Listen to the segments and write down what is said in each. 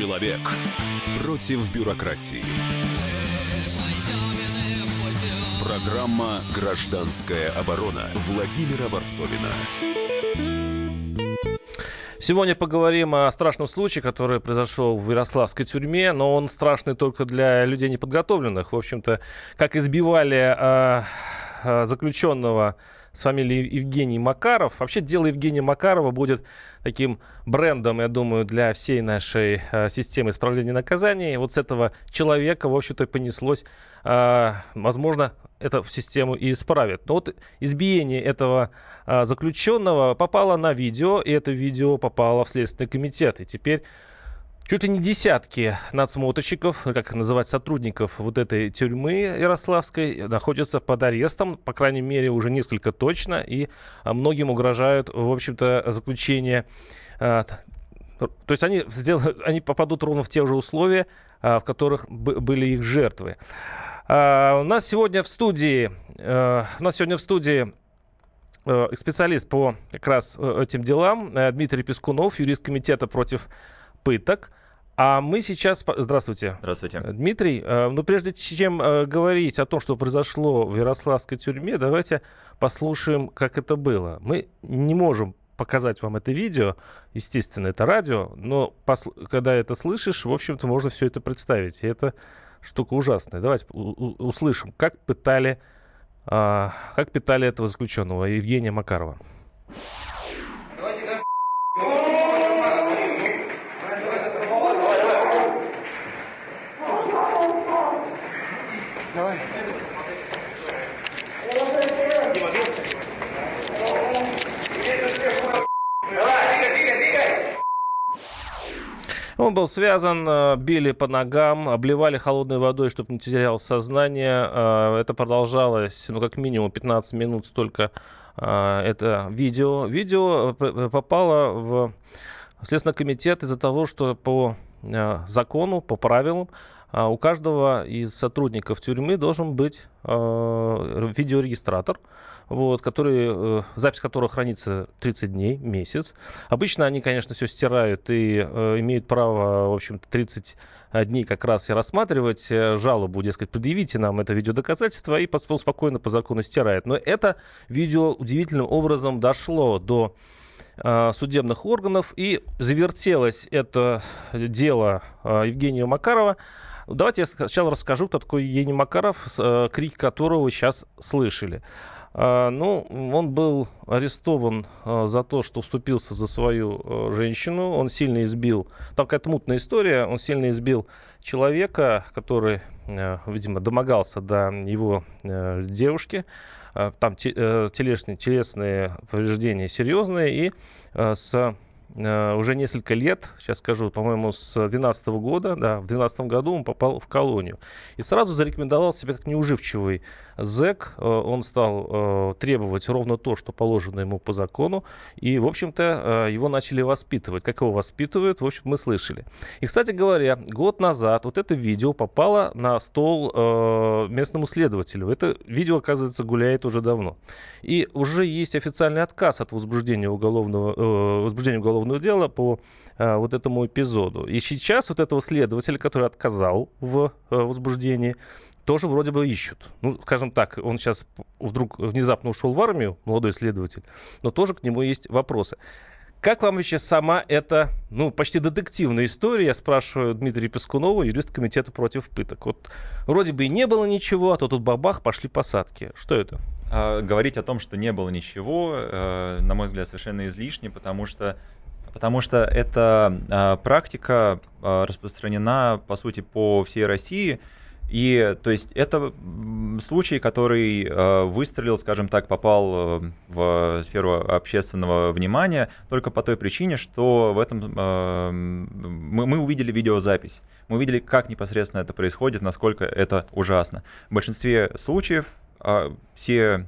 Человек против бюрократии. Программа «Гражданская оборона» Владимира Варсовина. Сегодня поговорим о страшном случае, который произошел в Ярославской тюрьме, но он страшный только для людей неподготовленных. В общем-то, как избивали э, э, заключенного с фамилией Евгений Макаров. Вообще дело Евгения Макарова будет таким брендом, я думаю, для всей нашей э, системы исправления наказаний. Вот с этого человека, в общем-то, понеслось, э, возможно, эту систему и исправит. Но вот избиение этого э, заключенного попало на видео, и это видео попало в Следственный комитет. И теперь Чуть ли не десятки надсмотрщиков, как называть сотрудников вот этой тюрьмы Ярославской, находятся под арестом, по крайней мере, уже несколько точно, и а, многим угрожают, в общем-то, заключение. А, то есть они, сделают, они попадут ровно в те же условия, а, в которых были их жертвы. У нас сегодня в студии, у нас сегодня в студии специалист по как раз э, этим делам Дмитрий Пескунов, юрист комитета против пыток. А мы сейчас... Здравствуйте. Здравствуйте. Дмитрий, э, ну прежде чем э, говорить о том, что произошло в Ярославской тюрьме, давайте послушаем, как это было. Мы не можем показать вам это видео, естественно, это радио, но посл- когда это слышишь, в общем-то, можно все это представить. И это штука ужасная. Давайте услышим, как пытали, а, как пытали этого заключенного Евгения Макарова. Он был связан, э, били по ногам, обливали холодной водой, чтобы не терял сознание. Э, это продолжалось, ну, как минимум 15 минут столько э, это видео. Видео попало в Следственный комитет из-за того, что по закону, по правилам, у каждого из сотрудников тюрьмы должен быть видеорегистратор вот, которые, э, запись которого хранится 30 дней, месяц. Обычно они, конечно, все стирают и э, имеют право, в общем-то, 30 дней как раз и рассматривать э, жалобу, дескать, предъявите нам это видеодоказательство, и спокойно по закону стирает. Но это видео удивительным образом дошло до э, судебных органов и завертелось это дело э, Евгения Макарова. Давайте я сначала расскажу, кто такой Евгений Макаров, э, крик которого вы сейчас слышали. А, ну, он был арестован а, за то, что вступился за свою а, женщину. Он сильно избил, там какая-то мутная история, он сильно избил человека, который, видимо, домогался до его девушки. Там э, телесные, телесные повреждения серьезные. И с Э, уже несколько лет, сейчас скажу, по-моему, с 2012 года, да, в 2012 году он попал в колонию. И сразу зарекомендовал себя как неуживчивый зэк. Э, он стал э, требовать ровно то, что положено ему по закону. И, в общем-то, его начали воспитывать. Как его воспитывают, в общем, мы слышали. И, кстати говоря, год назад вот это видео попало на стол местному следователю. Это видео, оказывается, гуляет уже давно. И уже есть официальный отказ от возбуждения уголовного, возбуждения уголовного дела по вот этому эпизоду. И сейчас вот этого следователя, который отказал в возбуждении, тоже вроде бы ищут. Ну, скажем так, он сейчас вдруг внезапно ушел в армию, молодой следователь, но тоже к нему есть вопросы. Как вам вообще сама эта, ну, почти детективная история? Я спрашиваю Дмитрия Пескунова, юрист комитета против пыток. Вот вроде бы и не было ничего, а то тут бабах, пошли посадки. Что это? А, говорить о том, что не было ничего, э, на мой взгляд, совершенно излишне, потому что Потому что эта э, практика э, распространена, по сути, по всей России. И то есть это случай, который э, выстрелил, скажем так, попал э, в сферу общественного внимания только по той причине, что в этом э, мы, мы увидели видеозапись. Мы увидели, как непосредственно это происходит, насколько это ужасно. В большинстве случаев э, все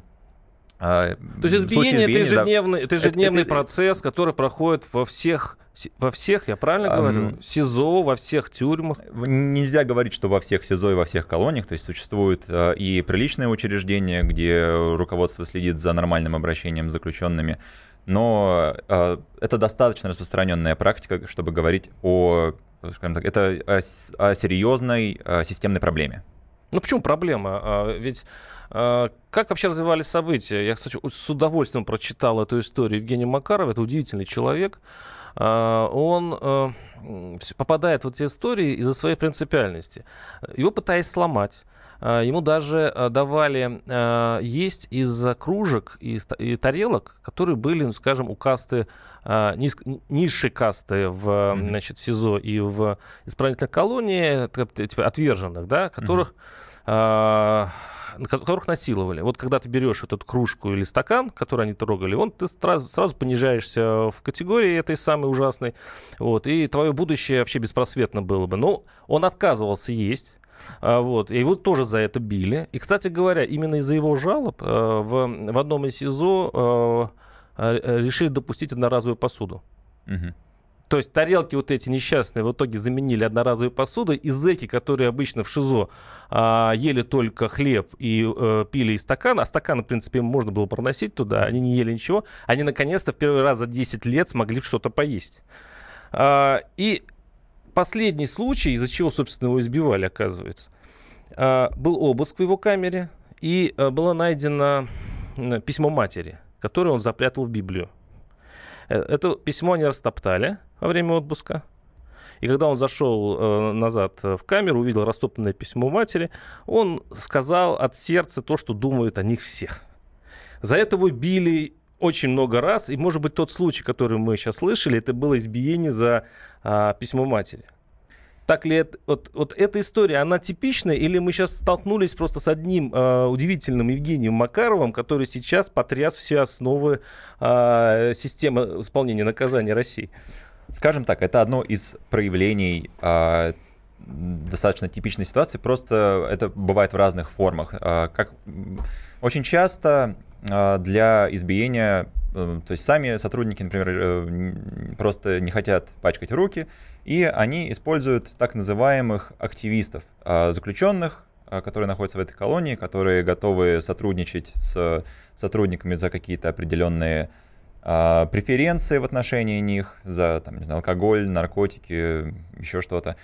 То есть избиение, избиения, это ежедневный, да, это ежедневный это, процесс, который проходит во всех, во всех, я правильно говорю, СИЗО, во всех тюрьмах? Нельзя говорить, что во всех СИЗО и во всех колониях. То есть существуют а, и приличные учреждения, где руководство следит за нормальным обращением с заключенными. но э, это достаточно распространенная практика, чтобы говорить о, скажем так, это о, о серьезной о системной проблеме. Ну почему проблема? А, ведь а, как вообще развивались события? Я, кстати, с удовольствием прочитал эту историю Евгения Макарова. Это удивительный человек. А, он э, попадает в эти истории из-за своей принципиальности. Его пытаясь сломать. А, ему даже э, давали э, есть из кружек и, тарелок, которые были, ну, скажем, у касты, низ, низшей касты в значит, СИЗО и в исправительной колонии, типа отверженных, да, которых mm-hmm которых насиловали. Вот когда ты берешь эту кружку или стакан, который они трогали, он ты сразу, сразу понижаешься в категории этой самой ужасной, вот, и твое будущее вообще беспросветно было бы. Но он отказывался есть, а, вот. И его тоже за это били. И, кстати говоря, именно из-за его жалоб э, в, в одном из СИЗО э, решили допустить одноразовую посуду. Угу. То есть тарелки вот эти несчастные в итоге заменили одноразовой посудой, и зэки, которые обычно в ШИЗО а, ели только хлеб и а, пили из стакана, а стакан, в принципе, можно было проносить туда, они не ели ничего, они наконец-то в первый раз за 10 лет смогли что-то поесть. А, и последний случай, из-за чего, собственно, его избивали, оказывается, а, был обыск в его камере, и а, было найдено письмо матери, которое он запрятал в Библию. Э, это письмо они растоптали во время отпуска. И когда он зашел э, назад в камеру, увидел растопленное письмо матери, он сказал от сердца то, что думают о них всех. За это его били очень много раз, и, может быть, тот случай, который мы сейчас слышали, это было избиение за э, письмо матери. Так ли это, вот, вот эта история, она типичная, или мы сейчас столкнулись просто с одним э, удивительным Евгением Макаровым, который сейчас потряс все основы э, системы исполнения наказания России? Скажем так, это одно из проявлений э, достаточно типичной ситуации, просто это бывает в разных формах. Э, как очень часто э, для избиения то есть сами сотрудники, например, э, просто не хотят пачкать руки, и они используют так называемых активистов, а, заключенных, а, которые находятся в этой колонии, которые готовы сотрудничать с сотрудниками за какие-то определенные а, преференции в отношении них, за там, не знаю, алкоголь, наркотики, еще что-то.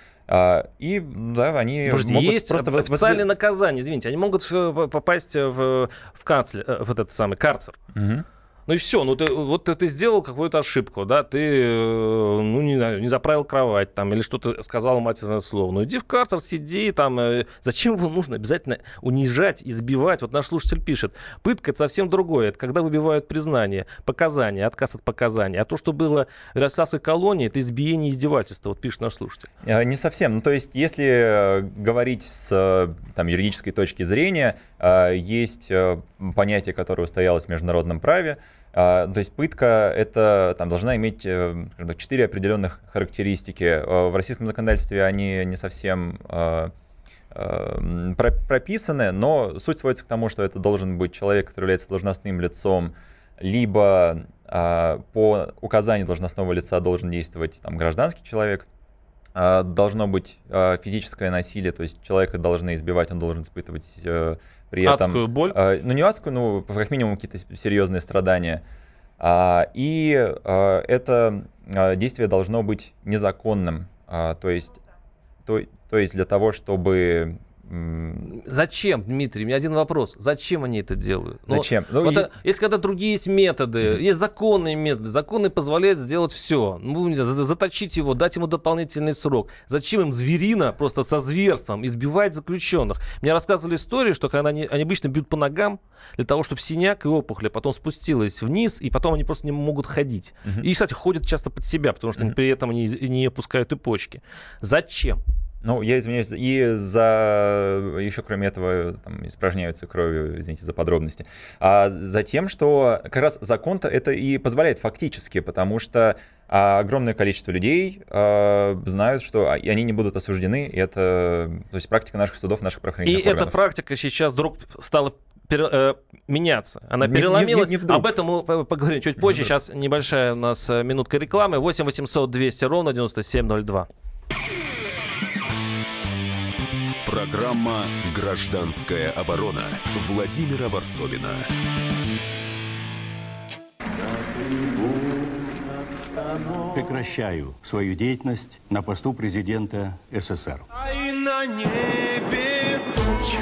И да, они Подожди, могут есть просто официальное в... наказание, извините, они могут попасть в, в, канцлер, э, в этот самый карцер. Угу. Ну и все, ну ты, вот ты, ты сделал какую-то ошибку, да, ты, э, ну не знаю, не заправил кровать там или что-то сказал матерное слово. Ну иди в карцер, сиди там. Э, зачем его нужно обязательно унижать, избивать? Вот наш слушатель пишет, пытка это совсем другое. Это когда выбивают признание, показания, отказ от показаний. А то, что было в Ярославской колонии, это избиение и издевательство, вот пишет наш слушатель. Э, не совсем. Ну то есть если говорить с там, юридической точки зрения, есть понятие, которое устоялось в международном праве, то есть пытка это там, должна иметь э, четыре определенных характеристики. Э, в российском законодательстве они не совсем э, прописаны, но суть сводится к тому, что это должен быть человек, который является должностным лицом, либо а, по указанию должностного лица должен действовать там, гражданский человек, а, должно быть физическое насилие, то есть человека должны избивать, он должен испытывать при этом... Адскую боль? Э, ну, не адскую, ну, как минимум какие-то серьезные страдания. А, и а, это а, действие должно быть незаконным. А, то, есть, то, то есть для того, чтобы Зачем, Дмитрий? У меня один вопрос. Зачем они это делают? Ну, Зачем? Ну, вот, и... А, есть когда другие есть методы, mm-hmm. есть законные методы. Законы позволяют сделать все. Ну, не знаю, заточить его, дать ему дополнительный срок. Зачем им зверина просто со зверством избивать заключенных? Мне рассказывали историю, что когда они, они обычно бьют по ногам для того, чтобы синяк и опухоль потом спустилась вниз, и потом они просто не могут ходить. Mm-hmm. И, кстати, ходят часто под себя, потому что mm-hmm. при этом не, не опускают и почки. Зачем? Ну, я извиняюсь, и за еще кроме этого там, испражняются кровью, извините за подробности. А за тем, что как раз закон-то это и позволяет фактически, потому что а, огромное количество людей а, знают, что они не будут осуждены. И это то есть практика наших судов, наших правоохранительных и органов. Эта практика сейчас вдруг стала пере, э, меняться. Она не, переломилась. Не, не, не Об этом мы поговорим чуть позже. Сейчас небольшая у нас э, минутка рекламы. 8 800 200 ровно 9702. Программа «Гражданская оборона» Владимира Варсовина. прекращаю свою деятельность на посту президента СССР. А и на небе тучи.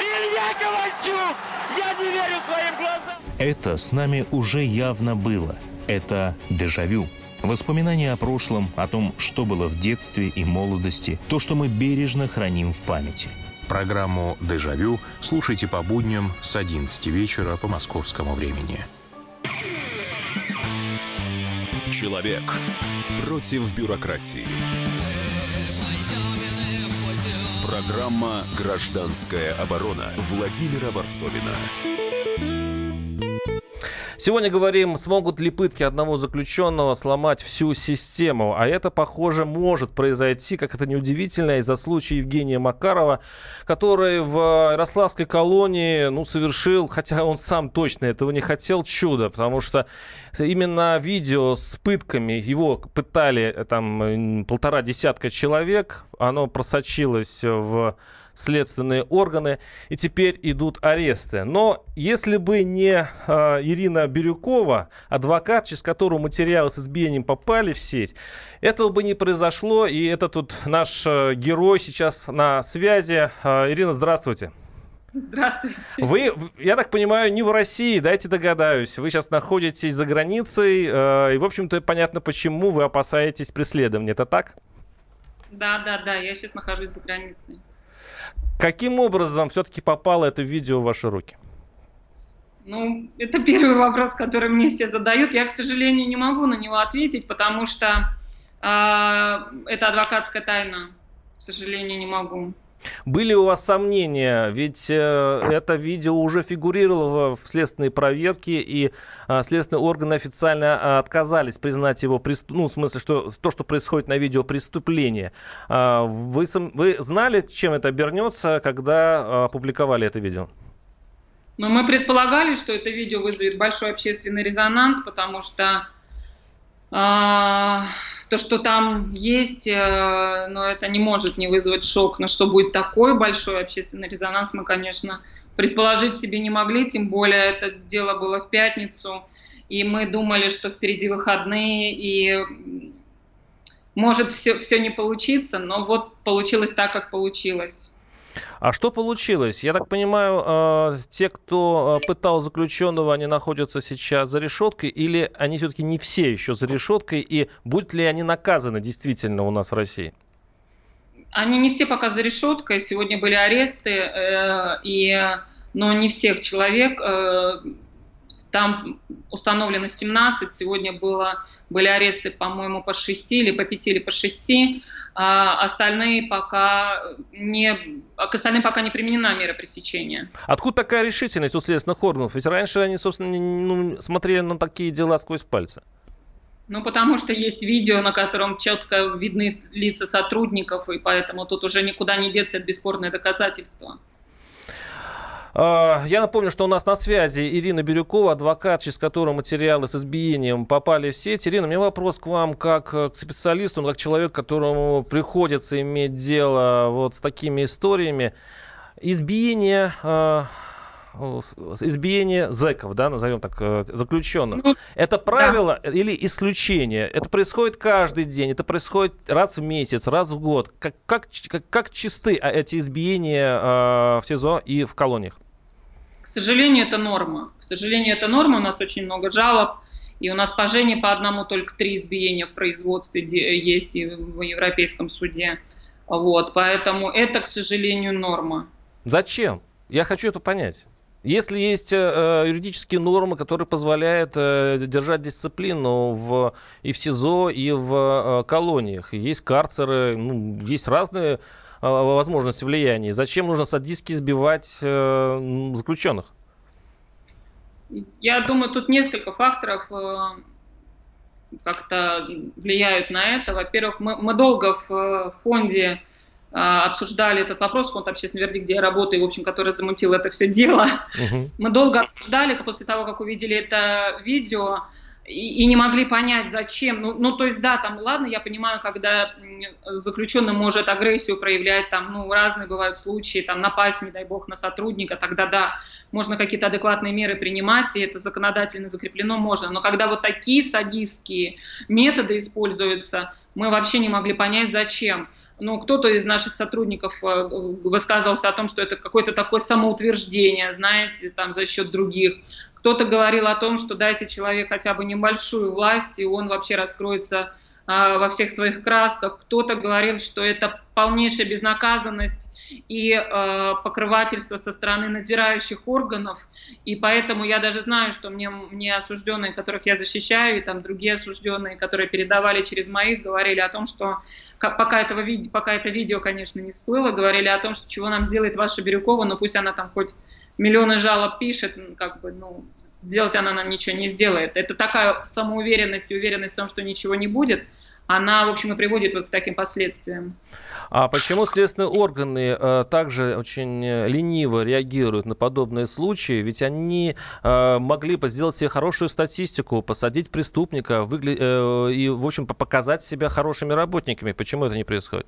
Илья Ковальчук! Я не верю своим глазам! Это с нами уже явно было. Это дежавю. Воспоминания о прошлом, о том, что было в детстве и молодости, то, что мы бережно храним в памяти. Программу «Дежавю» слушайте по будням с 11 вечера по московскому времени. Человек против бюрократии. Программа «Гражданская оборона» Владимира Варсовина. Сегодня говорим, смогут ли пытки одного заключенного сломать всю систему. А это, похоже, может произойти, как это неудивительно, из-за случая Евгения Макарова, который в Ярославской колонии ну, совершил, хотя он сам точно этого не хотел, чудо, потому что именно видео с пытками, его пытали э, там полтора десятка человек, оно просочилось в следственные органы, и теперь идут аресты. Но если бы не э, Ирина Бирюкова, адвокат, через которую материалы с избиением попали в сеть, этого бы не произошло, и это тут наш э, герой сейчас на связи. Э, Ирина, здравствуйте. Здравствуйте. Вы, я так понимаю, не в России, дайте догадаюсь. Вы сейчас находитесь за границей, э, и, в общем-то, понятно, почему вы опасаетесь преследования. Это так? Да, да, да, я сейчас нахожусь за границей. Каким образом все-таки попало это видео в ваши руки? Ну, это первый вопрос, который мне все задают. Я, к сожалению, не могу на него ответить, потому что э, это адвокатская тайна. К сожалению, не могу. Были у вас сомнения, ведь э, это видео уже фигурировало в следственной проверке, и э, следственные органы официально э, отказались признать его, преступ... ну, в смысле, что то, что происходит на видео, преступление. Э, вы, сам... вы знали, чем это обернется, когда опубликовали это видео? Ну, мы предполагали, что это видео вызовет большой общественный резонанс, потому что э, то, что там есть, э, но это не может не вызвать шок. Но что будет такой большой общественный резонанс, мы, конечно, предположить себе не могли, тем более это дело было в пятницу, и мы думали, что впереди выходные, и может все, все не получиться, но вот получилось так, как получилось. А что получилось? Я так понимаю, э, те, кто э, пытал заключенного, они находятся сейчас за решеткой, или они все-таки не все еще за решеткой, и будут ли они наказаны действительно у нас в России? Они не все пока за решеткой. Сегодня были аресты, э, и, но не всех человек. Там установлено 17, сегодня было, были аресты, по-моему, по 6 или по 5 или по 6 а остальные пока не, к остальным пока не применена мера пресечения. Откуда такая решительность у следственных органов? Ведь раньше они, собственно, ну, смотрели на такие дела сквозь пальцы. Ну, потому что есть видео, на котором четко видны лица сотрудников, и поэтому тут уже никуда не деться, это бесспорное доказательство. А, я напомню, что у нас на связи Ирина Бирюкова, адвокат, через которого материалы с избиением попали в сеть. Ирина, у меня вопрос к вам как к специалисту, как человек, которому приходится иметь дело вот с такими историями. Избиение а, избиение зэков, да, назовем так, э, заключенных. Ну, это правило да. или исключение? Это происходит каждый день, это происходит раз в месяц, раз в год. Как, как, как, как чисты а, эти избиения э, в СИЗО и в колониях? К сожалению, это норма. К сожалению, это норма. У нас очень много жалоб. И у нас по Жене по одному только три избиения в производстве есть и в Европейском суде. Вот, поэтому это, к сожалению, норма. Зачем? Я хочу это понять. Если есть э, юридические нормы, которые позволяют э, держать дисциплину в, и в СИЗО, и в э, колониях, есть карцеры, ну, есть разные Э, возможности влияния. Зачем нужно садистски избивать э, заключенных? Я думаю, тут несколько факторов э, как-то влияют на это. Во-первых, мы, мы долго в фонде обсуждали этот вопрос, фонд общественный вердикт, где я работаю, в общем, который замутил это все дело. Угу. Мы долго обсуждали, после того, как увидели это видео, и, и не могли понять, зачем. Ну, ну, то есть, да, там, ладно, я понимаю, когда заключенный может агрессию проявлять, там, ну, разные бывают случаи, там, напасть, не дай бог, на сотрудника, тогда, да, можно какие-то адекватные меры принимать, и это законодательно закреплено, можно. Но когда вот такие садистские методы используются, мы вообще не могли понять, зачем. Ну, кто-то из наших сотрудников э, высказывался о том, что это какое-то такое самоутверждение, знаете, там, за счет других. Кто-то говорил о том, что дайте человеку хотя бы небольшую власть, и он вообще раскроется а, во всех своих красках. Кто-то говорил, что это полнейшая безнаказанность и э, покрывательство со стороны надзирающих органов. И поэтому я даже знаю, что мне, мне осужденные, которых я защищаю, и там другие осужденные, которые передавали через моих, говорили о том, что пока, этого, пока это видео, конечно, не всплыло, говорили о том, что чего нам сделает ваша Бирюкова, но пусть она там хоть миллионы жалоб пишет, как бы, ну, сделать она нам ничего не сделает. Это такая самоуверенность и уверенность в том, что ничего не будет, она, в общем, и приводит вот к таким последствиям. А почему следственные органы э, также очень лениво реагируют на подобные случаи? Ведь они э, могли бы сделать себе хорошую статистику, посадить преступника выгля... э, и, в общем, показать себя хорошими работниками. Почему это не происходит?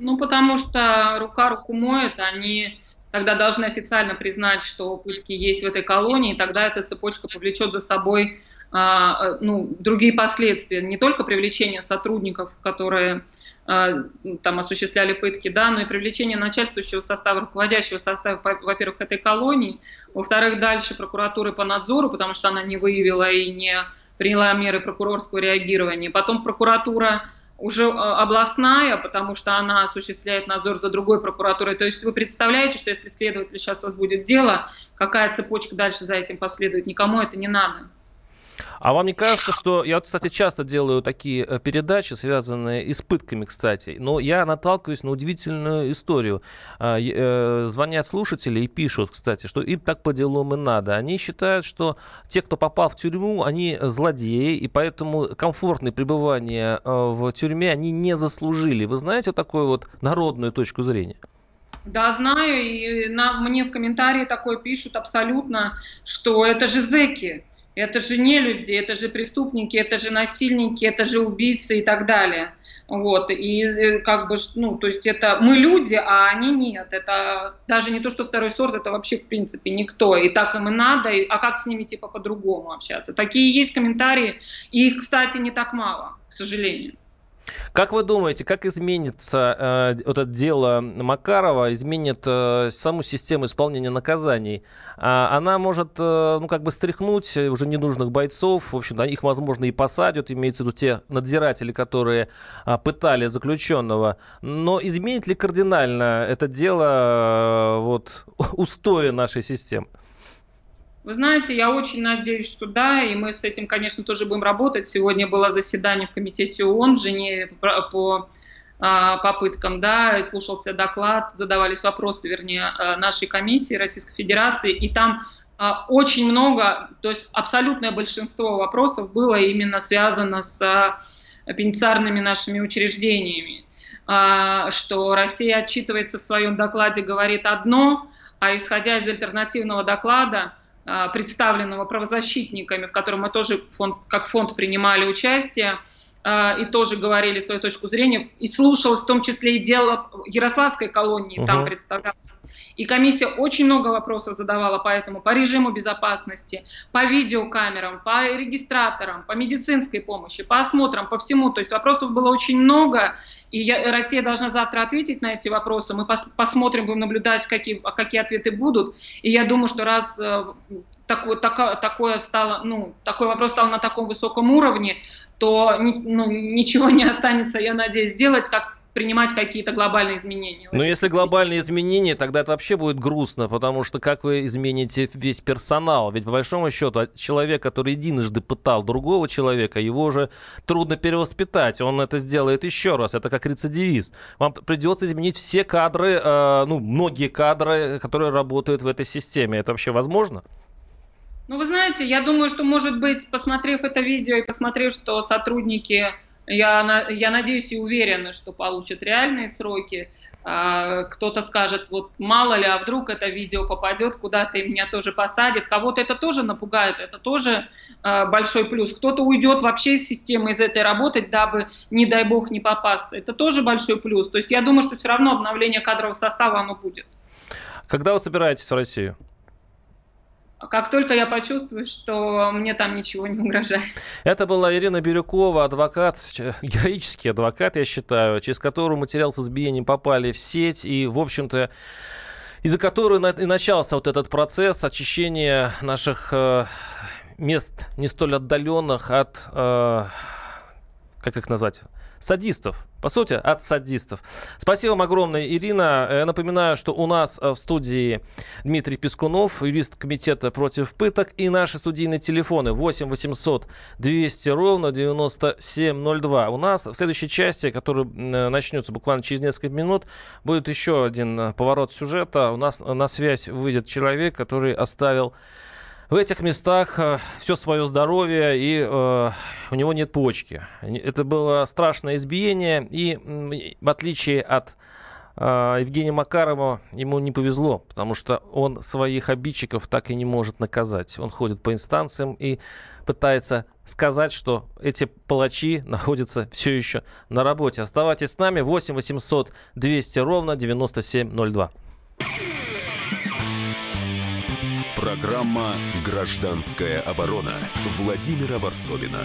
Ну, потому что рука руку моет, они тогда должны официально признать, что пытки есть в этой колонии, и тогда эта цепочка повлечет за собой ну, другие последствия, не только привлечение сотрудников, которые а, там осуществляли пытки, да, но и привлечение начальствующего состава, руководящего состава, во-первых, этой колонии, во-вторых, дальше прокуратуры по надзору, потому что она не выявила и не приняла меры прокурорского реагирования, потом прокуратура уже э, областная, потому что она осуществляет надзор за другой прокуратурой. То есть вы представляете, что если следователь сейчас у вас будет дело, какая цепочка дальше за этим последует? Никому это не надо. А вам не кажется, что... Я, кстати, часто делаю такие э, передачи, связанные и с пытками, кстати, но я наталкиваюсь на удивительную историю. А, э, звонят слушатели и пишут, кстати, что им так по делам и надо. Они считают, что те, кто попал в тюрьму, они злодеи, и поэтому комфортное пребывание э, в тюрьме они не заслужили. Вы знаете такую вот народную точку зрения? Да, знаю, и на, мне в комментарии такое пишут абсолютно, что это же зэки. Это же не люди, это же преступники, это же насильники, это же убийцы и так далее. Вот, и э, как бы, ну, то есть это мы люди, а они нет. Это даже не то, что второй сорт, это вообще в принципе никто. И так им и надо, и, а как с ними типа по-другому общаться? Такие есть комментарии, и их, кстати, не так мало, к сожалению. Как вы думаете, как изменится э, это дело Макарова, изменит э, саму систему исполнения наказаний? А, она может, э, ну, как бы стряхнуть уже ненужных бойцов, в общем-то, их, возможно, и посадят, имеется в виду те надзиратели, которые э, пытали заключенного. Но изменит ли кардинально это дело э, вот, устоя нашей системы? Вы знаете, я очень надеюсь, что да, и мы с этим, конечно, тоже будем работать. Сегодня было заседание в комитете ООН в Женеве по, а, попыткам, да, слушался доклад, задавались вопросы, вернее, а, нашей комиссии Российской Федерации, и там а, очень много, то есть абсолютное большинство вопросов было именно связано с пенитенциарными нашими учреждениями, что Россия отчитывается в своем докладе, говорит одно, а исходя из альтернативного доклада, представленного правозащитниками, в котором мы тоже фонд, как фонд принимали участие, а, и тоже говорили свою точку зрения, и слушалось в том числе и дело Ярославской колонии, угу. там представлялось. И комиссия очень много вопросов задавала по этому, по режиму безопасности, по видеокамерам, по регистраторам, по медицинской помощи, по осмотрам, по всему. То есть вопросов было очень много, и я, Россия должна завтра ответить на эти вопросы. Мы пос, посмотрим, будем наблюдать, какие, какие ответы будут. И я думаю, что раз э, такое, такое, такое, стало, ну, такой вопрос стал на таком высоком уровне, то ну, ничего не останется, я надеюсь, сделать, как принимать какие-то глобальные изменения. Но если глобальные изменения, тогда это вообще будет грустно, потому что как вы измените весь персонал? Ведь по большому счету человек, который единожды пытал другого человека, его уже трудно перевоспитать. Он это сделает еще раз. Это как рецидивист. Вам придется изменить все кадры, э, ну, многие кадры, которые работают в этой системе. Это вообще возможно? Ну, вы знаете, я думаю, что, может быть, посмотрев это видео и посмотрев, что сотрудники, я, я надеюсь и уверена, что получат реальные сроки, а, кто-то скажет, вот мало ли, а вдруг это видео попадет куда-то и меня тоже посадят. Кого-то это тоже напугает, это тоже а, большой плюс. Кто-то уйдет вообще из системы, из этой работы, дабы, не дай бог, не попасться. Это тоже большой плюс. То есть я думаю, что все равно обновление кадрового состава оно будет. Когда вы собираетесь в Россию? Как только я почувствую, что мне там ничего не угрожает. Это была Ирина Бирюкова, адвокат, героический адвокат, я считаю, через которую материал с избиением попали в сеть и, в общем-то, из-за которой и начался вот этот процесс очищения наших э, мест не столь отдаленных от, э, как их назвать, садистов. По сути, от садистов. Спасибо вам огромное, Ирина. Я напоминаю, что у нас э, в студии Дмитрий Пескунов, юрист комитета против пыток, и наши студийные телефоны 8 800 200 ровно 9702. У нас в следующей части, которая э, начнется буквально через несколько минут, будет еще один э, поворот сюжета. У нас на связь выйдет человек, который оставил в этих местах э, все свое здоровье, и э, у него нет почки. Это было страшное избиение, и в отличие от э, Евгения Макарова, ему не повезло, потому что он своих обидчиков так и не может наказать. Он ходит по инстанциям и пытается сказать, что эти палачи находятся все еще на работе. Оставайтесь с нами. 8 800 200 ровно 9702. Программа «Гражданская оборона» Владимира Варсовина.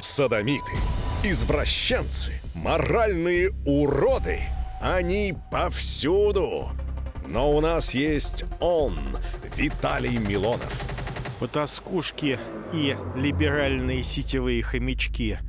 Садомиты, извращенцы, моральные уроды. Они повсюду. Но у нас есть он, Виталий Милонов. Потаскушки и либеральные сетевые хомячки –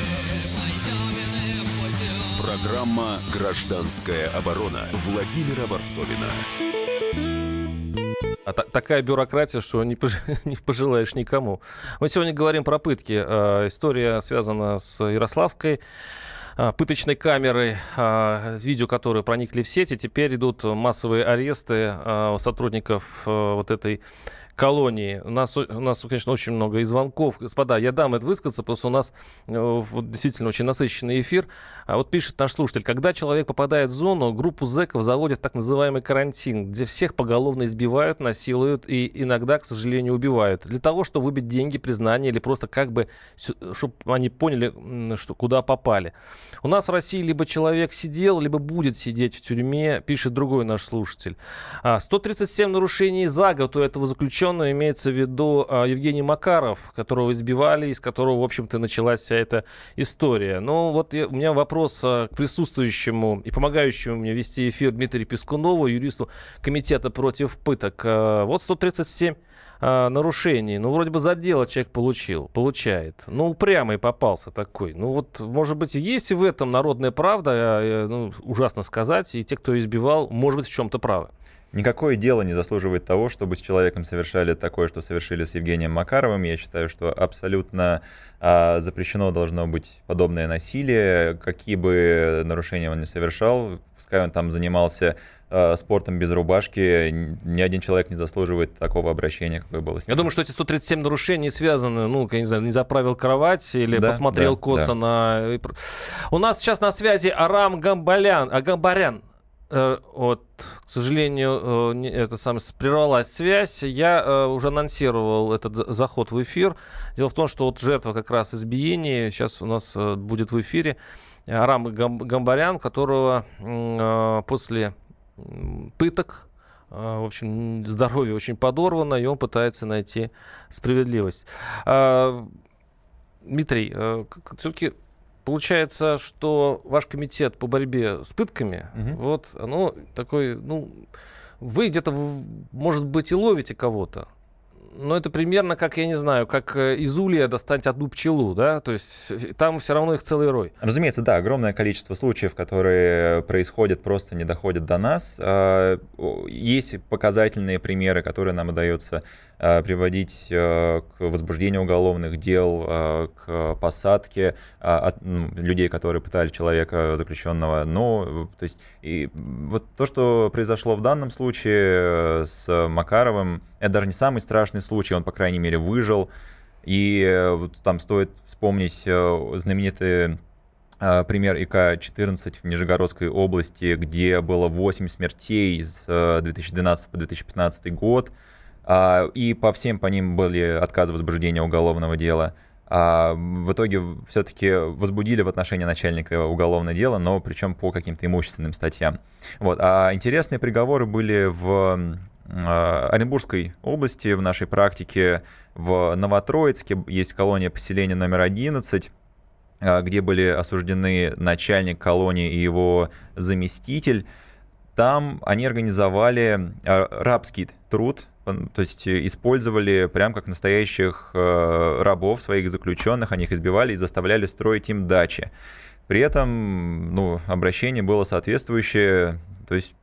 Программа «Гражданская оборона» Владимира Варсовина. А та- такая бюрократия, что не, пож- не пожелаешь никому. Мы сегодня говорим про пытки. Э, история связана с Ярославской э, пыточной камерой, э, видео, которые проникли в сеть, и теперь идут массовые аресты сотрудников вот этой колонии. У нас, у нас, конечно, очень много и звонков. Господа, я дам это высказаться, что у нас э, вот, действительно очень насыщенный эфир. А вот пишет наш слушатель, когда человек попадает в зону, группу зэков заводят в так называемый карантин, где всех поголовно избивают, насилуют и иногда, к сожалению, убивают. Для того, чтобы выбить деньги, признание или просто как бы, чтобы они поняли, что, куда попали. У нас в России либо человек сидел, либо будет сидеть в тюрьме, пишет другой наш слушатель. 137 а, нарушений за год у этого заключенного заключенного имеется в виду э, Евгений Макаров, которого избивали, из которого, в общем-то, началась вся эта история. Ну, вот я, у меня вопрос э, к присутствующему и помогающему мне вести эфир Дмитрию Пескунову, юристу Комитета против пыток. Э, вот 137 э, нарушений. Ну, вроде бы за дело человек получил, получает. Ну, упрямый попался такой. Ну, вот, может быть, есть в этом народная правда, э, ну, ужасно сказать, и те, кто избивал, может быть, в чем-то правы. Никакое дело не заслуживает того, чтобы с человеком совершали такое, что совершили с Евгением Макаровым. Я считаю, что абсолютно а, запрещено должно быть подобное насилие, какие бы нарушения он ни совершал, пускай он там занимался а, спортом без рубашки, ни один человек не заслуживает такого обращения, какое было с ним. Я думаю, что эти 137 нарушений связаны, ну, я не знаю, не заправил кровать или да, посмотрел да, косо да. на... У нас сейчас на связи Арам Гамбалян, а Гамбарян. Э, вот, к сожалению, э, это сам прервалась связь. Я э, уже анонсировал этот заход в эфир. Дело в том, что вот жертва как раз избиения сейчас у нас будет в эфире. Арам Гамбарян, которого после пыток в общем, здоровье очень подорвано, и он пытается найти справедливость. Дмитрий, все-таки Получается, что ваш комитет по борьбе с пытками, угу. вот, оно такой, ну, вы где-то, может быть, и ловите кого-то, но это примерно как, я не знаю, как э, из улья достать одну пчелу, да? То есть э, там все равно их целый рой. Разумеется, да, огромное количество случаев, которые происходят, просто не доходят до нас. А, есть показательные примеры, которые нам удается э, приводить к возбуждению уголовных дел, к посадке ну, людей, которые пытали человека заключенного. Но, то есть, и вот то, что произошло в данном случае с Макаровым, это даже не самый страшный случай, он, по крайней мере, выжил. И вот там стоит вспомнить знаменитые пример ИК-14 в Нижегородской области, где было 8 смертей с 2012 по 2015 год, и по всем по ним были отказы возбуждения уголовного дела. А в итоге все-таки возбудили в отношении начальника уголовное дело, но причем по каким-то имущественным статьям. Вот. А интересные приговоры были в Оренбургской области, в нашей практике, в Новотроицке есть колония поселения номер 11, а, где были осуждены начальник колонии и его заместитель. Там они организовали а, рабский труд, то есть использовали прям как настоящих э, рабов, своих заключенных, они их избивали и заставляли строить им дачи. При этом ну, обращение было соответствующее, то есть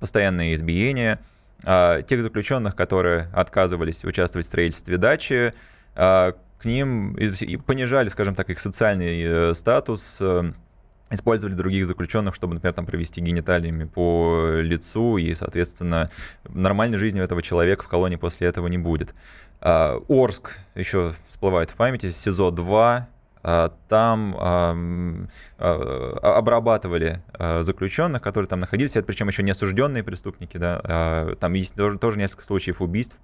постоянные избиения. А тех заключенных, которые отказывались участвовать в строительстве дачи, к ним понижали, скажем так, их социальный э, статус, э, использовали других заключенных, чтобы, например, там провести гениталиями по лицу, и, соответственно, нормальной жизни у этого человека в колонии после этого не будет. А, Орск еще всплывает в памяти, СИЗО-2, а, там а, обрабатывали заключенных, которые там находились, это причем еще не осужденные преступники, да, там есть тоже, тоже несколько случаев убийств,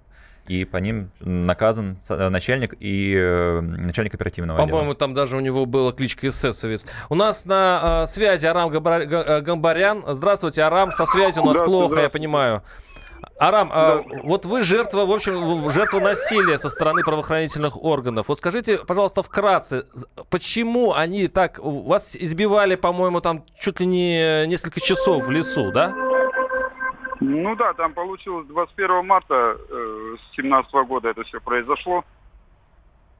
и по ним наказан э, начальник и э, начальник оперативного По-моему, отдела. там даже у него была кличка эсэсовец. У нас на э, связи Арам Гамбарян. Здравствуйте, Арам, со связи у нас плохо, я понимаю. Арам, да. вот вы жертва, в общем, жертва насилия со стороны правоохранительных органов. Вот скажите, пожалуйста, вкратце, почему они так вас избивали, по-моему, там чуть ли не несколько часов в лесу, да? Ну да, там получилось 21 марта 2017 э, года это все произошло.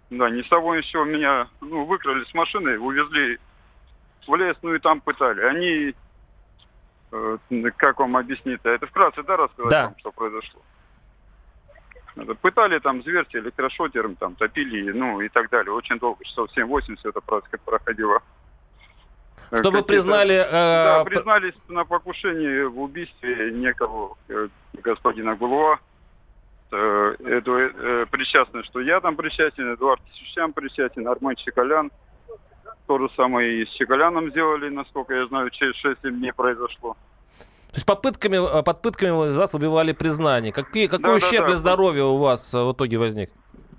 Да, ни с того ни с сего меня ну, выкрали с машины, увезли в лес, ну и там пытали. Они, э, как вам объяснить это вкратце, да, рассказать да. вам, что произошло? Это, пытали там зверьте электрошотером, там топили, ну и так далее. Очень долго, часов 7-8 все это проходило. Чтобы признали... Э, да, признались на покушении в убийстве некого э, господина Гулуа. Э, это э, причастно, что я там причастен, Эдуард Кисущан причастен, Армен Чекалян. То же самое и с Чекаляном сделали, насколько я знаю, через 6 дней произошло. То есть попытками, э, под пытками вас убивали признание. Какие, какой да, ущерб да, да. для здоровья у вас в итоге возник?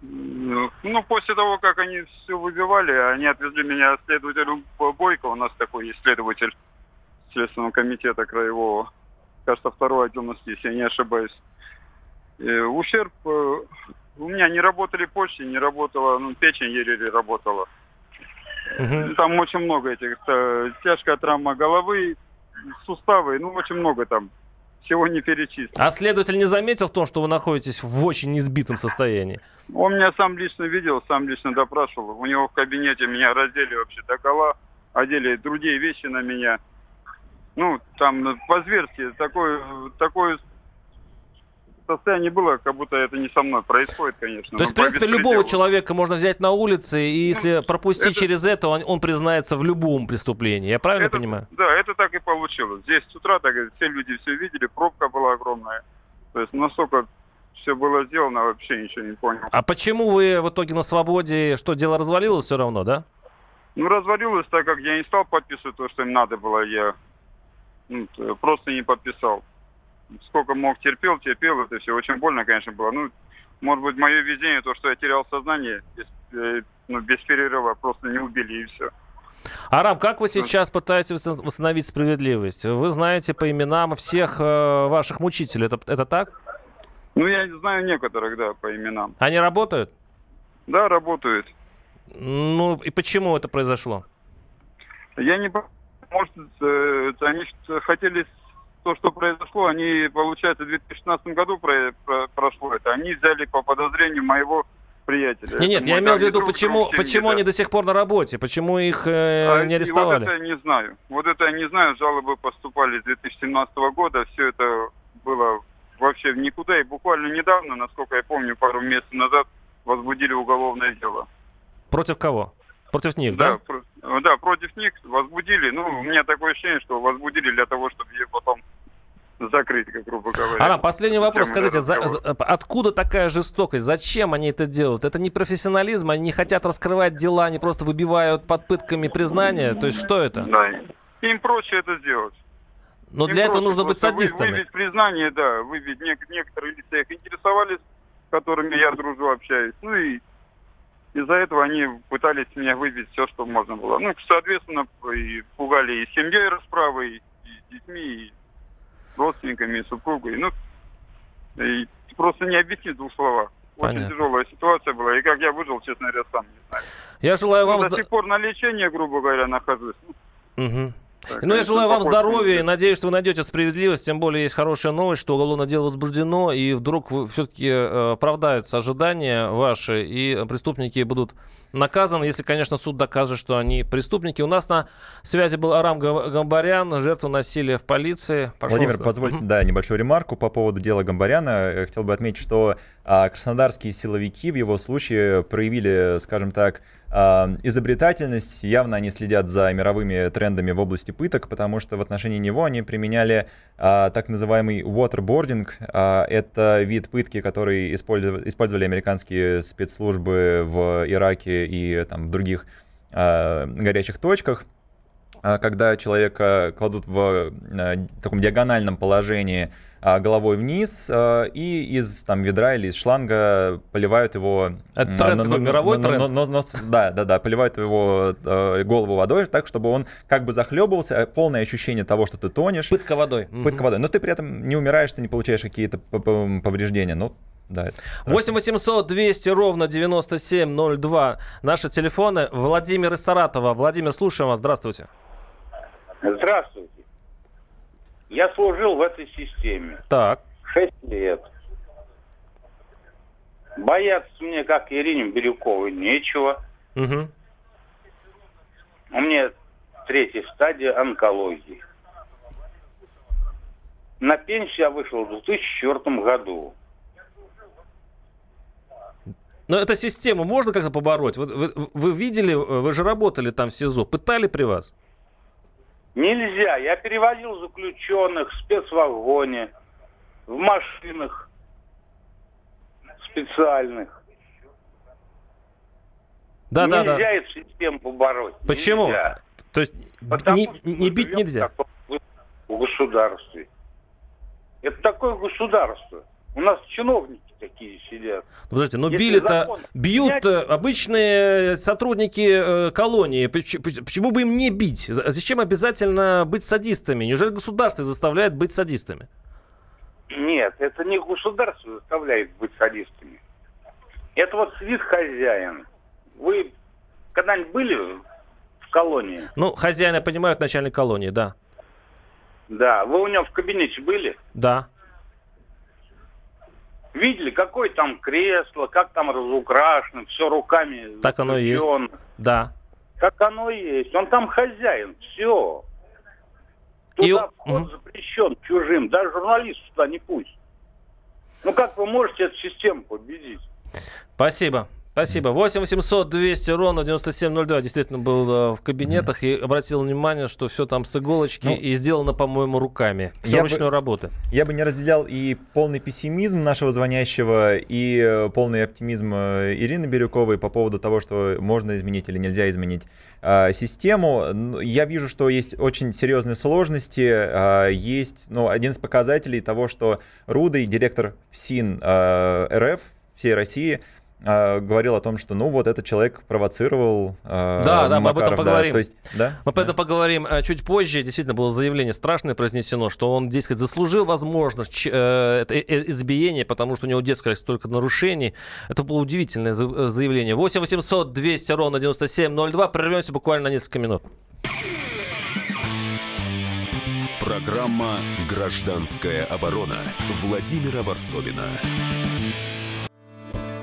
Ну, после того, как они все выбивали, они отвезли меня следователю Бойко. У нас такой есть следователь Следственного комитета краевого. Кажется, второй отдел нас если я не ошибаюсь. И ущерб... Э, у меня не работали почки, не работала, ну, печень еле работала. Угу. Там очень много этих. Э, тяжкая травма головы, суставы, ну, очень много там всего не перечислить. А следователь не заметил в том, что вы находитесь в очень избитом состоянии? Он меня сам лично видел, сам лично допрашивал. У него в кабинете меня раздели вообще до гола, одели другие вещи на меня. Ну, там по-зверски, такой, такой состояние было, как будто это не со мной происходит, конечно. То есть, в принципе, любого человека можно взять на улице, и если ну, пропустить это... через это, он, он признается в любом преступлении. Я правильно это, понимаю? Да, это так и получилось. Здесь с утра так, все люди все видели, пробка была огромная. То есть настолько все было сделано, вообще ничего не понял. А почему вы в итоге на свободе, что дело развалилось все равно, да? Ну, развалилось, так как я не стал подписывать то, что им надо было, я ну, просто не подписал сколько мог терпел, терпел, это все очень больно, конечно, было. Ну, может быть, мое везение, то, что я терял сознание, без, э, ну, без перерыва просто не убили и все. Арам, как вы сейчас пытаетесь восстановить справедливость? Вы знаете по именам всех э, ваших мучителей, это, это так? Ну, я знаю некоторых, да, по именам. Они работают? Да, работают. Ну, и почему это произошло? Я не... Может, э, они хотели то, что произошло, они, получается, в 2016 году про, про, прошло это. Они взяли по подозрению моего приятеля. Нет, нет, я имел в виду, почему, почему они до сих пор на работе, почему их э, а, не арестовали? Вот это я не знаю. Вот это я не знаю. Жалобы поступали с 2017 года. Все это было во, вообще в никуда. И буквально недавно, насколько я помню, пару месяцев назад возбудили уголовное дело. Против кого? Против них, да? Да, про- да, против них возбудили. Ну, у меня такое ощущение, что возбудили для того, чтобы ее потом закрыть, как грубо говоря. Арам, последний вопрос. Скажите, за- за- откуда такая жестокость? Зачем они это делают? Это не профессионализм, они не хотят раскрывать дела, они просто выбивают под пытками признания. То есть что это? Да, им проще это сделать. Но Им для этого нужно быть просто вы- садистами. Выбить признание, да, выбить. Нек- некоторые лица их интересовались, с которыми я дружу, общаюсь. Ну и из-за этого они пытались меня выбить все, что можно было. Ну, соответственно, и пугали и семьей расправой, и, и детьми, и родственниками, и супругой. Ну, и просто не объяснить в двух словах. Очень Понятно. тяжелая ситуация была. И как я выжил, честно говоря, сам не знаю. Я желаю вам... Ну, до сих пор на лечении, грубо говоря, нахожусь. Ну, Мгм. Так, Ну, я желаю вам здоровья и надеюсь, что вы найдете справедливость. Тем более есть хорошая новость, что уголовное дело возбуждено, и вдруг все-таки оправдаются ожидания ваши, и преступники будут наказаны, если, конечно, суд докажет, что они преступники. У нас на связи был Арам Га- Гамбарян, жертва насилия в полиции. Пожалуйста. Владимир, позвольте, да, небольшую ремарку по поводу дела Гамбаряна. Э, Хотел бы отметить, что а, краснодарские силовики в его случае проявили, скажем так, изобретательность. Явно они следят за мировыми трендами в области пыток, потому что в отношении него они применяли а, так называемый waterboarding. А, это вид пытки, который использовали, американские спецслужбы в Ираке и там, в других а, горячих точках когда человека кладут в а, таком диагональном положении головой вниз а, и из там ведра или из шланга поливают его Это тренд но- такой, но- мировой но- тренд? но- но- нос- да, да, да, поливают его э, голову водой так, чтобы он как бы захлебывался, а полное ощущение того, что ты тонешь. Пытка водой. Пытка водой. Но ты при этом не умираешь, ты не получаешь какие-то повреждения. Ну, да. это 8 800 200 ровно 9702. Наши телефоны. Владимир из Саратова. Владимир, слушаем вас. Здравствуйте. Здравствуйте. Я служил в этой системе Так. шесть лет. Бояться мне, как Ирине Бирюковой, нечего. Мгм. У меня третья стадия онкологии. На пенсию я вышел в 2004 году. Но эту систему можно как-то побороть? Вы, вы- вы видели, вы же работали там в СИЗО, пытали при вас? Нельзя. Я перевозил заключенных в спецвагоне, в машинах специальных. Да, да, нельзя да. эту систему побороть. Почему? Нельзя. То есть Потому не, не бить нельзя? В государстве. Это такое государство. У нас чиновники такие сидят. Подождите, ну Если били-то, закон бьют принять- э, обычные сотрудники э, колонии. Поч- поч- Почему бы им не бить? За- Зачем обязательно быть садистами? Неужели государство заставляет быть садистами? Нет, это не государство заставляет быть садистами. Это вот сидит хозяин. Вы когда-нибудь были в колонии? Ну, хозяина понимают, начальник колонии, да. Да. Вы у него в кабинете были? Да. Видели, какое там кресло, как там разукрашено, все руками. Так оно и есть. Да. Так оно и есть. Он там хозяин. Все. Туда И- вход запрещен чужим. Даже журналист туда не пусть. Ну как вы можете эту систему победить? Спасибо. Спасибо. 8 800 200 ровно 9702. Действительно был э, в кабинетах и обратил внимание, что все там с иголочки Ну, и сделано, по-моему, руками. Все бы- ручной работы. Я бы не разделял и полный пессимизм нашего звонящего, и э, полный оптимизм э, Ирины Бирюковой по поводу того, что можно изменить или нельзя изменить э, систему. Н- Я вижу, что есть очень серьезные сложности. э, Есть ну, один из показателей того, что Рудый, директор ФСИН э, РФ, всей России, э, говорил о том, что ну вот этот человек провоцировал э, Да, да, мы об этом Макаров, да. поговорим. То есть, да? Мы по этому поговорим э, чуть позже. Действительно, было заявление страшное произнесено, что он, дескать, заслужил возможность ч- э, это, э, избиения, потому что у него, дескать, столько нарушений. Это было удивительное э, заявление. 8 800 200 ровно 9702. Прервемся буквально на несколько минут. Программа «Гражданская оборона» Владимира Варсовина.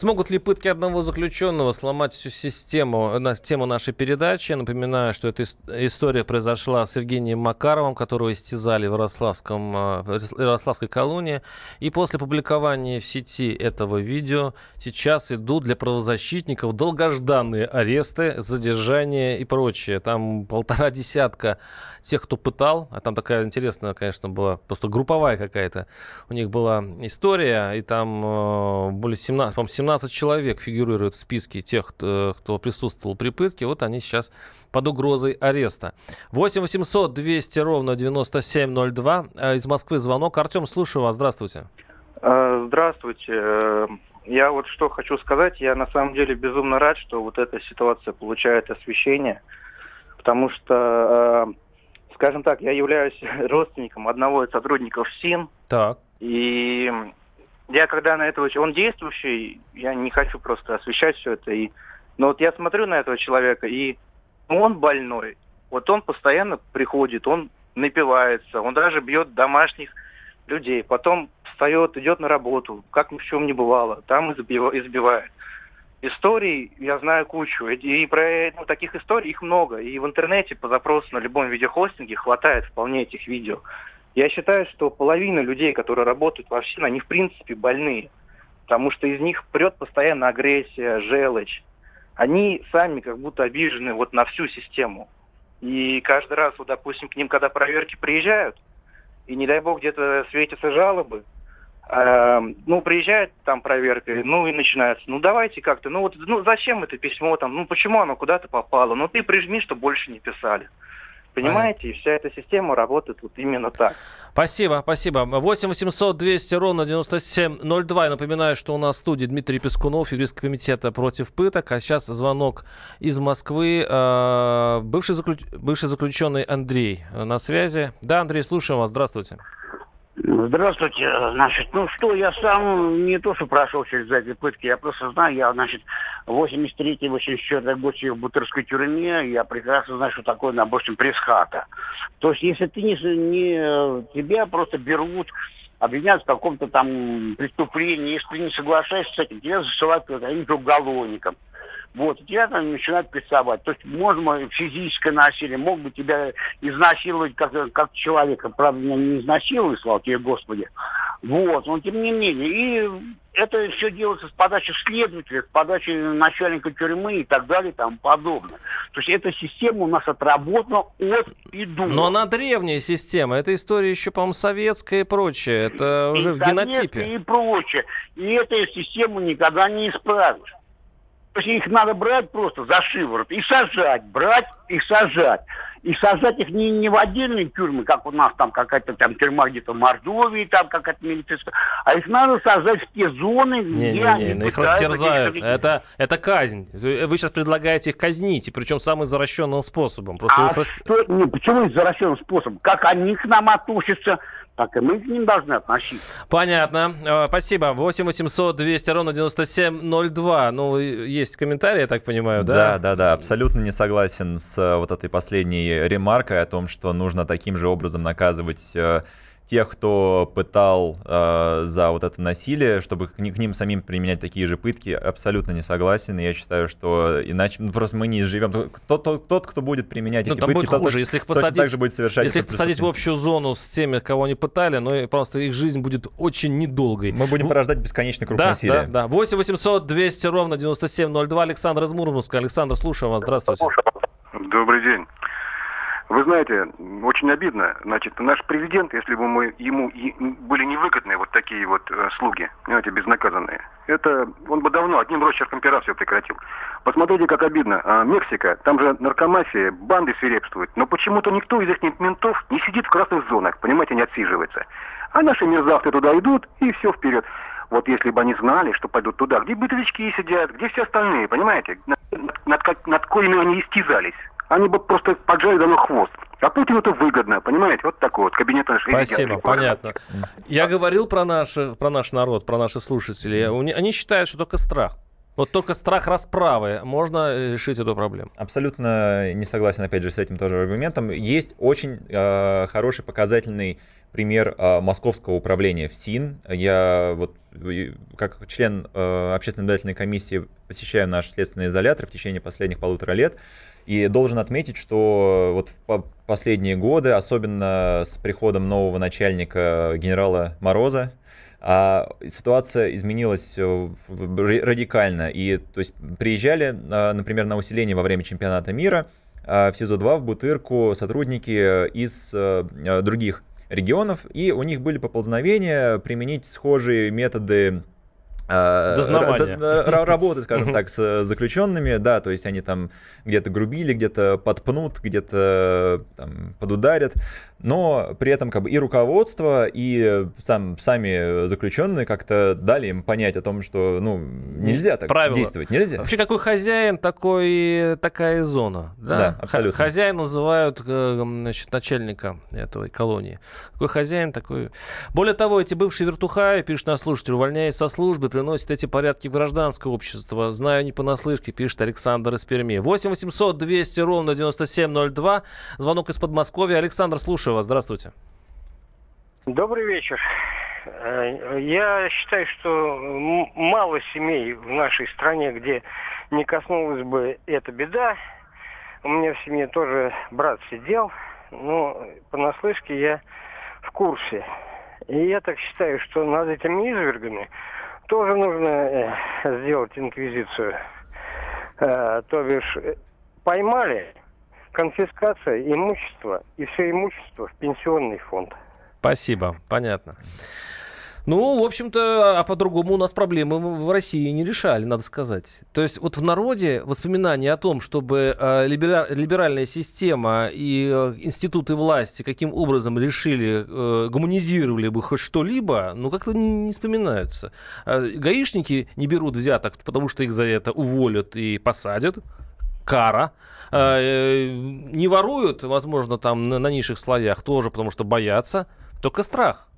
Смогут ли пытки одного заключенного сломать всю систему, на, тему нашей передачи? Напоминаю, что эта история произошла с Евгением Макаровым, которого истязали в, Ярославском, э, Ярославской колонии. И после публикования в сети этого видео сейчас идут для правозащитников долгожданные аресты, задержания и прочее. Там полтора десятка тех, кто пытал. А там такая интересная, конечно, была просто групповая какая-то. У них была история, и там э, более 17, 17 17 человек фигурируют в списке тех, кто, кто присутствовал при пытке. Вот они сейчас под угрозой ареста. 8 800 200 ровно 9702. Э, из Москвы звонок. Артем, слушаю вас. Здравствуйте. Э, здравствуйте. Э, я вот что хочу сказать. Я на самом деле безумно рад, что вот эта ситуация получает освещение. Потому что, скажем так, я являюсь родственником одного из сотрудников СИН. Так. И я когда на этого... Он действующий, я не хочу просто освещать все это. И, но вот я смотрю на этого человека, и он больной. Вот он постоянно приходит, он напивается, он даже бьет домашних людей. Потом встает, идет на работу, как ни в чем не бывало, там избивает. Историй я знаю кучу. И про ну, таких историй их много. И в интернете по запросу на любом видеохостинге хватает вполне этих видео. Я считаю, что половина людей, которые работают во ВСИН, они в принципе больные. Потому что из них прет постоянно агрессия, желчь. Они сами как будто обижены вот на всю систему. И каждый раз, вот, допустим, к ним, когда проверки приезжают, и не дай бог где-то светятся жалобы, э, ну, приезжает там проверка, ну, и начинается, ну, давайте как-то, ну, вот, ну, зачем это письмо там, ну, почему оно куда-то попало, ну, ты прижми, что больше не писали. Понимаете, и вся эта система работает вот именно так. Спасибо, спасибо. 8 800 200 ровно 9702. Я напоминаю, что у нас в студии Дмитрий Пескунов, юрист комитета против пыток. А сейчас звонок из Москвы. А, бывший, заключ... бывший заключенный Андрей на связи. Да, Андрей, слушаем вас. Здравствуйте. Здравствуйте. Значит, ну что, я сам не то, что прошел через эти пытки, я просто знаю, я, значит, 83-84 год в Бутырской тюрьме, я прекрасно знаю, что такое, допустим, пресс-хата. То есть, если ты не, не тебя просто берут, обвиняют в каком-то там преступлении, если ты не соглашаешься с этим, тебя засылают каким-то уголовником. Вот, и тебя там начинают прессовать. То есть, можно физическое насилие, мог бы тебя изнасиловать как, как человека. Правда, меня не изнасиловали, слава тебе, Господи. Вот, но тем не менее. И это все делается с подачи следователя, с подачи начальника тюрьмы и так далее и тому подобное. То есть эта система у нас отработана от и до. Но она древняя система. Эта история еще, по-моему, советская и прочее. Это уже и в генотипе. И прочее. И эту систему никогда не исправишь. То есть их надо брать просто за шиворот и сажать, брать и сажать. И сажать их не, не в отдельные тюрьмы, как у нас там какая-то там тюрьма где-то в Мордовии, там какая-то милицейская, а их надо сажать в те зоны, не, где не, они... Не, их растерзают. Это, это казнь. Вы сейчас предлагаете их казнить, и причем самым извращенным способом. Просто а их... что, не, почему извращенным способом? Как они к нам относятся? Так и мы к ним должны относиться. Понятно. Э, спасибо. 8 800 200 ровно 9702. Ну, есть комментарии, я так понимаю, да? Да, да, да. Абсолютно не согласен с э, вот этой последней ремаркой о том, что нужно таким же образом наказывать э, тех, кто пытал э, за вот это насилие, чтобы к, к ним самим применять такие же пытки, абсолютно не согласен. И я считаю, что иначе ну, просто мы не живем. Тот, тот, тот кто будет применять ну, эти пытки, будет хуже. если их посадить, также будет совершать Если их посадить в общую зону с теми, кого они пытали, ну просто их жизнь будет очень недолгой. Мы будем в... порождать бесконечный круг да, насилия. Да, да. 8 800 200 ровно 9702. Александр из Мурманска. Александр, слушаем вас. Здравствуйте. Добрый день. Вы знаете, очень обидно. Значит, наш президент, если бы мы ему были невыгодны вот такие вот э, слуги, понимаете, безнаказанные, это он бы давно одним росчерком пера все прекратил. Посмотрите, как обидно. А, Мексика, там же наркомафия, банды свирепствуют, но почему-то никто из этих ментов не сидит в красных зонах, понимаете, не отсиживается. А наши мерзавцы туда идут, и все вперед. Вот если бы они знали, что пойдут туда, где бытовички сидят, где все остальные, понимаете, над, над, над коими они истязались, они бы просто поджали давно хвост. А Путину это выгодно, понимаете? Вот такой вот кабинет нашей Спасибо, понятно. Я говорил про, наши, про наш народ, про наших слушателей. Они считают, что только страх. Вот только страх расправы можно решить эту проблему. Абсолютно не согласен, опять же, с этим тоже аргументом. Есть очень э, хороший показательный пример э, московского управления ФСИН. Я вот как член э, общественной наблюдательной комиссии посещаю наш следственный изолятор в течение последних полутора лет. И должен отметить, что вот в последние годы, особенно с приходом нового начальника генерала Мороза, а ситуация изменилась э, радикально. И то есть приезжали, а, например, на усиление во время чемпионата мира в СИЗО-2 в Бутырку сотрудники из э, других регионов, и у них были поползновения применить схожие методы а, Дознавания. работы, скажем так, с заключенными, да, то есть они там где-то грубили, где-то подпнут, где-то там, подударят но при этом как бы и руководство, и сам, сами заключенные как-то дали им понять о том, что ну, нельзя так Правило. действовать, нельзя. Вообще какой хозяин, такой, такая зона. Да, да абсолютно. Хозяин называют э, значит, начальника этой колонии. Какой хозяин, такой... Более того, эти бывшие вертухаи, пишет на слушатель, увольняясь со службы, приносят эти порядки в гражданское общество. Знаю не понаслышке, пишет Александр из Перми. 8 800 200 ровно 9702. Звонок из Подмосковья. Александр, слушаю слушаю вас. Здравствуйте. Добрый вечер. Э, я считаю, что мало семей в нашей стране, где не коснулась бы эта беда. У меня в семье тоже брат сидел, но понаслышке я в курсе. И я так считаю, что над этими извергами тоже нужно э, сделать инквизицию. Э, то бишь поймали, конфискация имущества и все имущество в пенсионный фонд. Спасибо, понятно. Ну, в общем-то, а по-другому у нас проблемы в России не решали, надо сказать. То есть вот в народе воспоминания о том, чтобы э, либеральная система и э, институты власти каким образом решили, э, гуманизировали бы хоть что-либо, ну, как-то не, не вспоминаются. А гаишники не берут взяток, потому что их за это уволят и посадят кара. Э, не воруют, возможно, там на, на низших слоях тоже, потому что боятся. Только страх.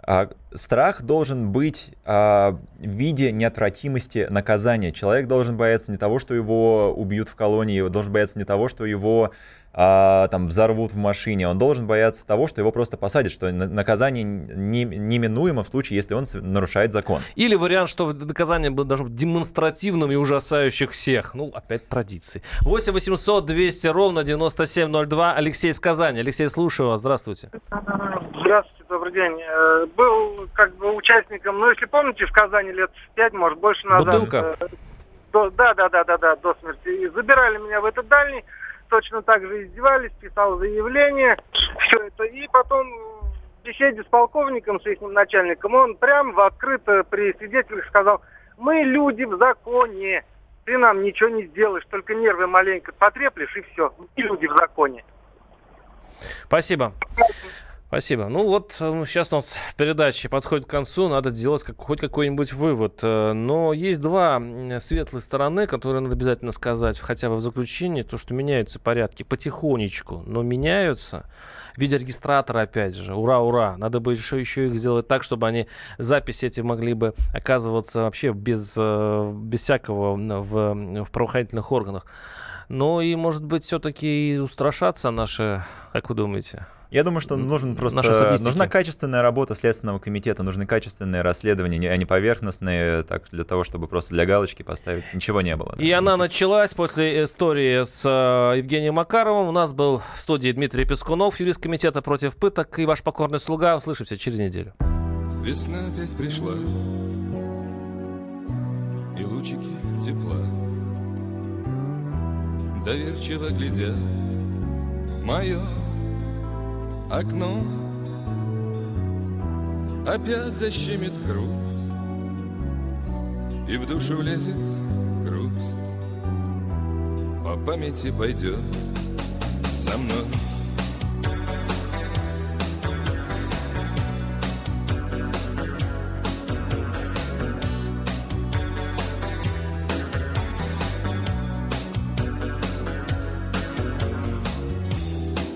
А, страх должен быть а, в виде неотвратимости наказания. Человек должен бояться не того, что его убьют в колонии, должен бояться не того, что его а, там взорвут в машине. Он должен бояться того, что его просто посадят, что наказание не, неминуемо в случае, если он нарушает закон. Или вариант, что наказание должно быть демонстративным и ужасающих всех. Ну, опять традиции. 8 800 200 ровно 9702. Алексей из Казани. Алексей, слушаю вас. Здравствуйте. Здравствуйте, добрый день. Э, был как бы участником, ну, если помните, в Казани лет пять, может, больше назад. Бутылка? Э, до, да, да, да, да, да, до смерти. И забирали меня в этот дальний точно так же издевались, писал заявление, все это. И потом в беседе с полковником, с их начальником, он прям в открыто при свидетелях сказал, мы люди в законе, ты нам ничего не сделаешь, только нервы маленько потреплешь и все. Мы люди в законе. Спасибо. Спасибо. Ну вот сейчас э, у нас передача подходит к концу, надо делать как, хоть какой-нибудь вывод. Э, но есть два светлые стороны, которые надо обязательно сказать, хотя бы в заключении, то, что меняются порядки потихонечку, но меняются в виде регистратора, опять же. Ура, ура. Надо бы еще, еще их сделать так, чтобы они записи эти могли бы оказываться вообще без, э, без всякого в, в правоохранительных органах. Ну и, может быть, все-таки устрашаться наши, как вы думаете? Я думаю, что нужен просто нужна качественная работа Следственного комитета, нужны качественные расследования, а не поверхностные, так для того, чтобы просто для галочки поставить. Ничего не было. И она началась после истории с э, Евгением Макаровым. У нас был в студии Дмитрий Пескунов, юрист комитета против пыток, и ваш покорный слуга. Услышимся через неделю. Весна опять пришла, и лучики тепла доверчиво глядя мое окно. Опять защемит грудь И в душу влезет грусть. По памяти пойдет со мной.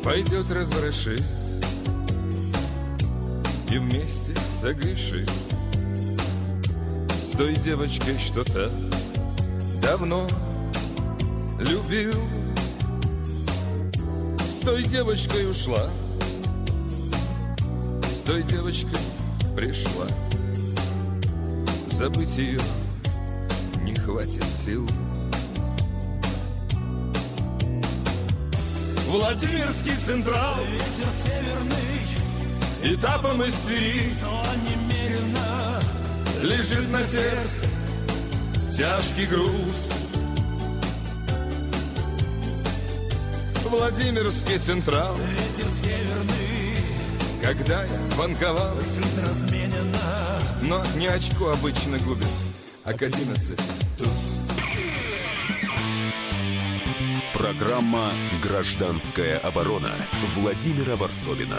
Пойдет разворошить и вместе согрешит С той девочкой что-то Давно любил. С той девочкой ушла. С той девочкой пришла. Забыть ее не хватит сил. Владимирский Централ. Ветер северный Этапом из Твери Лежит на сердце Тяжкий груз. Владимирский Централ. Ветер северный Когда я банковал Жизнь разменена Но не очко обычно губит А к одиннадцать туз Программа «Гражданская оборона» Владимира Варсовина.